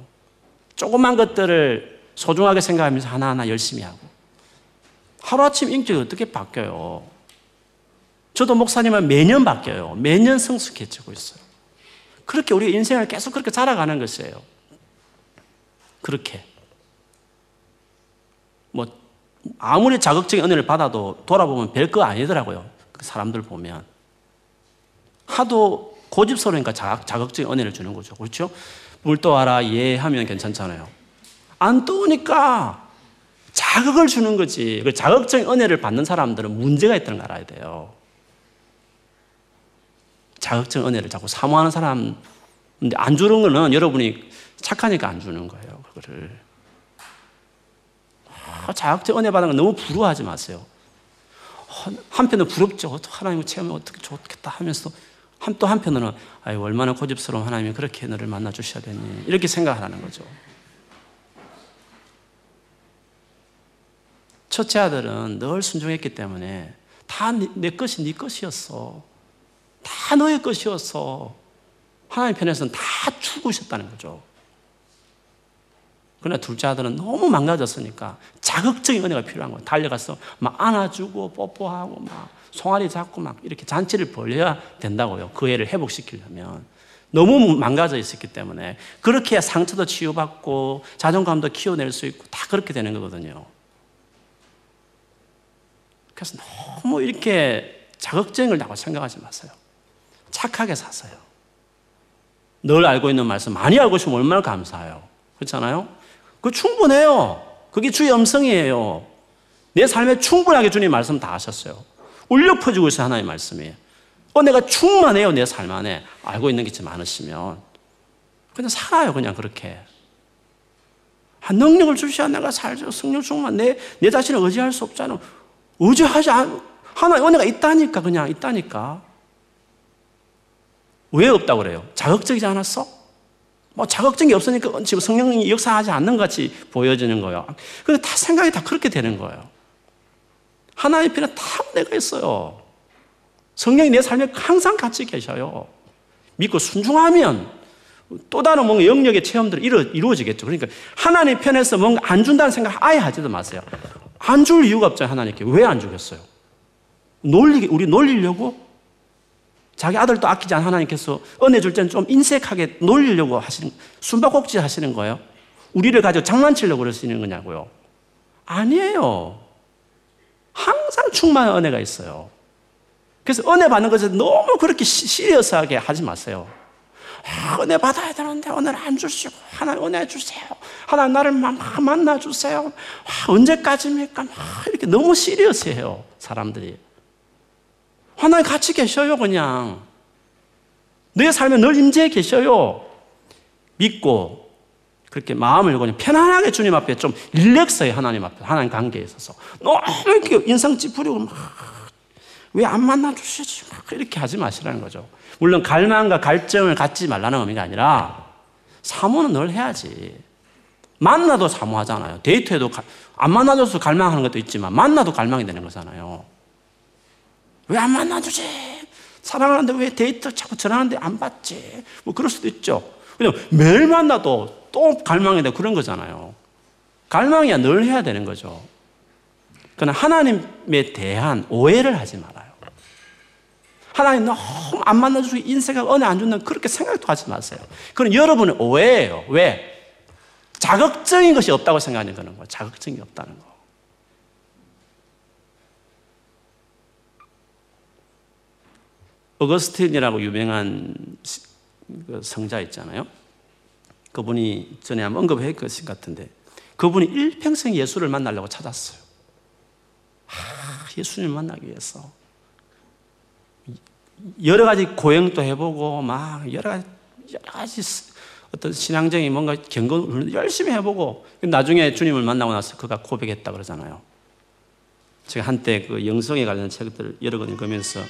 조그만 것들을 소중하게 생각하면서 하나하나 열심히 하고 하루아침 인격이 어떻게 바뀌어요? 저도 목사님은 매년 바뀌어요. 매년 성숙해지고 있어요. 그렇게 우리 인생을 계속 그렇게 자라가는 것이에요. 그렇게. 뭐, 아무리 자극적인 은혜를 받아도 돌아보면 별거 아니더라고요. 그 사람들 보면. 하도 고집스러우니까 자극, 적인 은혜를 주는 거죠. 그렇죠? 물 떠와라, 예 하면 괜찮잖아요. 안 떠오니까 자극을 주는 거지. 그 자극적인 은혜를 받는 사람들은 문제가 있다는 걸 알아야 돼요. 자극적인 은혜를 자꾸 사모하는 사람, 근데 안 주는 거는 여러분이 착하니까 안 주는 거예요. 그거를. 아, 자극적 은혜 받는 거 너무 부러워하지 마세요. 한편은 부럽죠. 하나님을 체험하면 어떻게 좋겠다 하면서 또 한편으로는 아유, 얼마나 고집스러운 하나님이 그렇게 너를 만나 주셔야 되니 이렇게 생각하는 거죠. 첫째 아들은 늘 순종했기 때문에 다 내 것이 네 것이었어. 다 너의 것이었어. 하나님 편에서는 다 죽으셨다는 거죠. 그러나 둘째 아들은 너무 망가졌으니까 자극적인 은혜가 필요한 거예요. 달려가서 막 안아주고 뽀뽀하고 막 송아리 잡고 막 이렇게 잔치를 벌려야 된다고요. 그 애를 회복시키려면. 너무 망가져 있었기 때문에 그렇게 해야 상처도 치유받고 자존감도 키워낼 수 있고 다 그렇게 되는 거거든요. 그래서 너무 이렇게 자극적인 걸 생각하지 마세요. 착하게 사세요. 늘 알고 있는 말씀 많이 알고 있으면 얼마나 감사해요. 그렇잖아요? 그 충분해요. 그게 주의 음성이에요. 내 삶에 충분하게 주님 말씀 다 하셨어요. 울려 퍼지고 있어요, 하나의 말씀이. 어, 내가 충만해요, 내 삶 안에. 알고 있는 게좀 많으시면. 그냥 살아요, 그냥 그렇게. 아, 능력을 주셔야 내가 살죠. 성령 충만. 내, 내 자신을 의지할 수 없잖아. 의지하지 않, 하나의 은혜가 있다니까, 그냥 있다니까. 왜 없다고 그래요? 자극적이지 않았어? 뭐 자극적인 게 없으니까 지금 성령이 역사하지 않는 것 같이 보여지는 거예요. 근데 다 생각이 다 그렇게 되는 거예요. 하나의 편에 다 내가 있어요. 성령이 내 삶에 항상 같이 계셔요. 믿고 순종하면 또 다른 뭔가 영역의 체험들이 이루, 어지겠죠 그러니까 하나님 편에서 뭔가 안 준다는 생각 아예 하지도 마세요. 안 줄 이유가 없잖아요, 하나님께. 왜 안 주겠어요? 놀리, 우리 놀리려고? 자기 아들도 아끼지 않은 하나님께서 은혜 줄 때는 좀 인색하게 놀리려고 하시는, 숨바꼭질 하시는 거예요? 우리를 가지고 장난치려고 그러시는 거냐고요? 아니에요. 항상 충만한 은혜가 있어요. 그래서 은혜 받는 것에 너무 그렇게 시리어스하게 하지 마세요. 아, 은혜 받아야 되는데 은혜를 안 주시고 하나님 은혜 주세요. 하나님 나를 만나 주세요. 아, 언제까지입니까? 아, 이렇게 너무 시리어스해요 사람들이. 하나님 같이 계셔요 그냥. 너의 삶에 늘 임재해 계셔요. 믿고 그렇게 마음을 그냥 편안하게 주님 앞에 좀 릴렉스해 하나님 앞에 하나님 관계에 있어서 너무 이렇게 인상 찌푸리고 왜안 만나 주시지 이렇게 하지 마시라는 거죠. 물론 갈망과 갈증을 갖지 말라는 의미가 아니라 사모는 늘 해야지. 만나도 사모하잖아요. 데이트에도 안 만나줘서 갈망하는 것도 있지만 만나도 갈망이 되는 거잖아요. 왜 안 만나주지? 사랑하는데 왜 데이트 자꾸 전화하는데 안 받지? 뭐 그럴 수도 있죠. 왜냐면 매일 만나도 또 갈망이 되고 그런 거잖아요. 갈망이야 늘 해야 되는 거죠. 그러나 하나님에 대한 오해를 하지 말아요. 하나님 너무 안 만나주고 인생에 은혜 안 준다는 그렇게 생각도 하지 마세요. 그건 여러분의 오해예요. 왜? 자극적인 것이 없다고 생각하는 거는 거 자극적인 게 없다는 거. 어거스틴이라고 유명한 그 성자 있잖아요. 그분이 전에 한번 언급해 것 같은데 그분이 일평생 예수를 만나려고 찾았어요. 아, 예수님 만나기 위해서. 여러 가지 고행도 해보고 막 여러 가지, 여러 가지 어떤 신앙적인 뭔가 경건을 열심히 해보고 나중에 주님을 만나고 나서 그가 고백했다 그러잖아요. 제가 한때 그 영성에 관련 책들 여러 권 읽으면서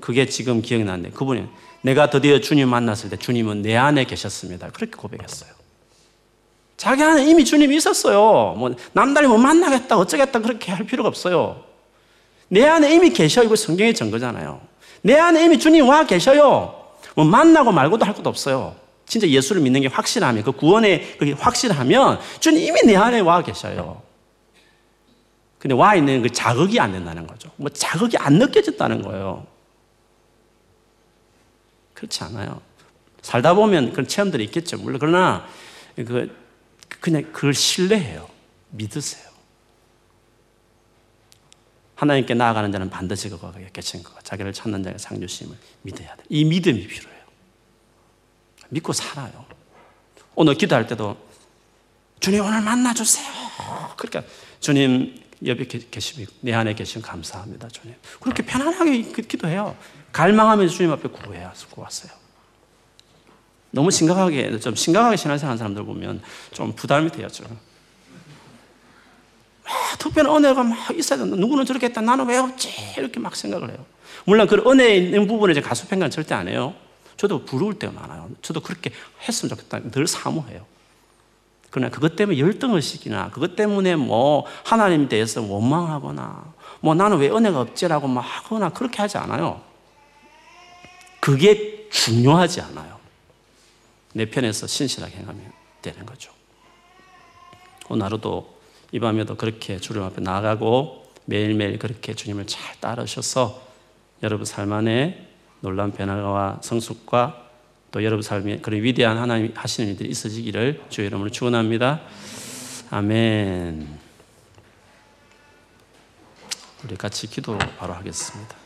그게 지금 기억이 나는데 그분이 내가 드디어 주님 만났을 때 주님은 내 안에 계셨습니다. 그렇게 고백했어요. 자기 안에 이미 주님이 있었어요. 뭐 남달리 뭐 만나겠다 어쩌겠다 그렇게 할 필요가 없어요. 내 안에 이미 계셔 이거 성경에 증거잖아요. 내 안에 이미 주님 와 계셔요. 뭐 만나고 말고도 할 것도 없어요. 진짜 예수를 믿는 게 확실하면 그 구원에 그게 확실하면 주님 이미 내 안에 와 계셔요. 근데 와 있는 그 자극이 안 된다는 거죠. 뭐 자극이 안 느껴졌다는 거예요. 그렇지 않아요. 살다 보면 그런 체험들이 있겠죠. 물론 그러나 그 그냥 그걸 신뢰해요. 믿으세요. 하나님께 나아가는 자는 반드시 그거가 깨친 거. 자기를 찾는 자의 상주심을 믿어야 돼. 이 믿음이 필요해요. 믿고 살아요. 오늘 기도할 때도 주님 오늘 만나주세요. 그러니까 주님 옆에 계시고 내 안에 계신 감사합니다, 주님. 그렇게 편안하게 기도해요. 갈망하면서 주님 앞에 구해야 구했어요. 너무 심각하게 좀 심각하게 신앙생활하는 사람들 보면 좀 부담이 돼요, 좀. 막 특별한 은혜가 막 있어야 된다. 누구는 저렇게 했다. 나는 왜 없지? 이렇게 막 생각을 해요. 물론 그 은혜 있는 부분에 이제 가수 평가는 절대 안 해요. 저도 부러울 때가 많아요. 저도 그렇게 했으면 좋겠다. 늘 사모해요. 그러나 그것 때문에 열등의식이나 그것 때문에 뭐 하나님 대해서 원망하거나 뭐 나는 왜 은혜가 없지라고 막 하거나 그렇게 하지 않아요. 그게 중요하지 않아요. 내 편에서 신실하게 행하면 되는 거죠. 오늘 하루도 이 밤에도 그렇게 주님 앞에 나가고 매일매일 그렇게 주님을 잘 따르셔서 여러분 삶 안에 놀라운 변화와 성숙과 또 여러분 삶에 그런 위대한 하나님 하시는 일들이 있어지기를 주의 이름으로 축원합니다. 아멘. 우리 같이 기도 바로 하겠습니다.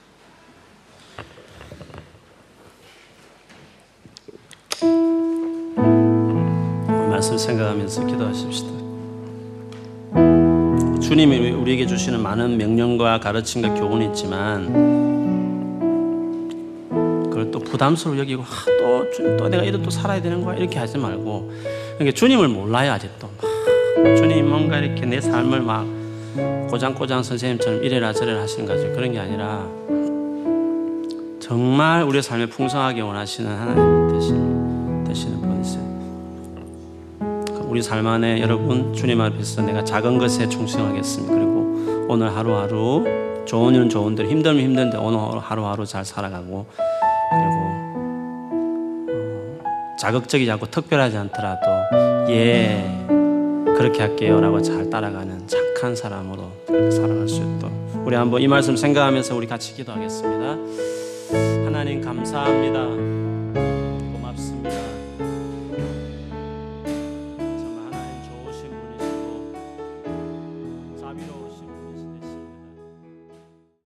말씀 생각하면서 기도하십시다. 주님이 우리에게 주시는 많은 명령과 가르침과 교훈이 있지만 그걸 또 부담스러워 여기고 아, 또, 주님, 또 내가 이래 또 살아야 되는 거야? 이렇게 하지 말고. 그러니까 주님을 몰라요 아직도 막 주님 뭔가 이렇게 내 삶을 막 고장고장 선생님처럼 이래라 저래라 하시는 거죠 그런 게 아니라 정말 우리의 삶에 풍성하게 원하시는 하나님 되시는, 되 우리 삶 안에 여러분 주님 앞에서 내가 작은 것에 충성하겠습니다 그리고 오늘 하루하루 좋은 일은 좋은데 힘들면 힘든데 오늘 하루하루 잘 살아가고 그리고 어, 자극적이지 않고 특별하지 않더라도 예 그렇게 할게요라고 잘 따라가는 착한 사람으로 살아갈 수 있도록 우리 한번 이 말씀 생각하면서 우리 같이 기도하겠습니다. 하나님 감사합니다.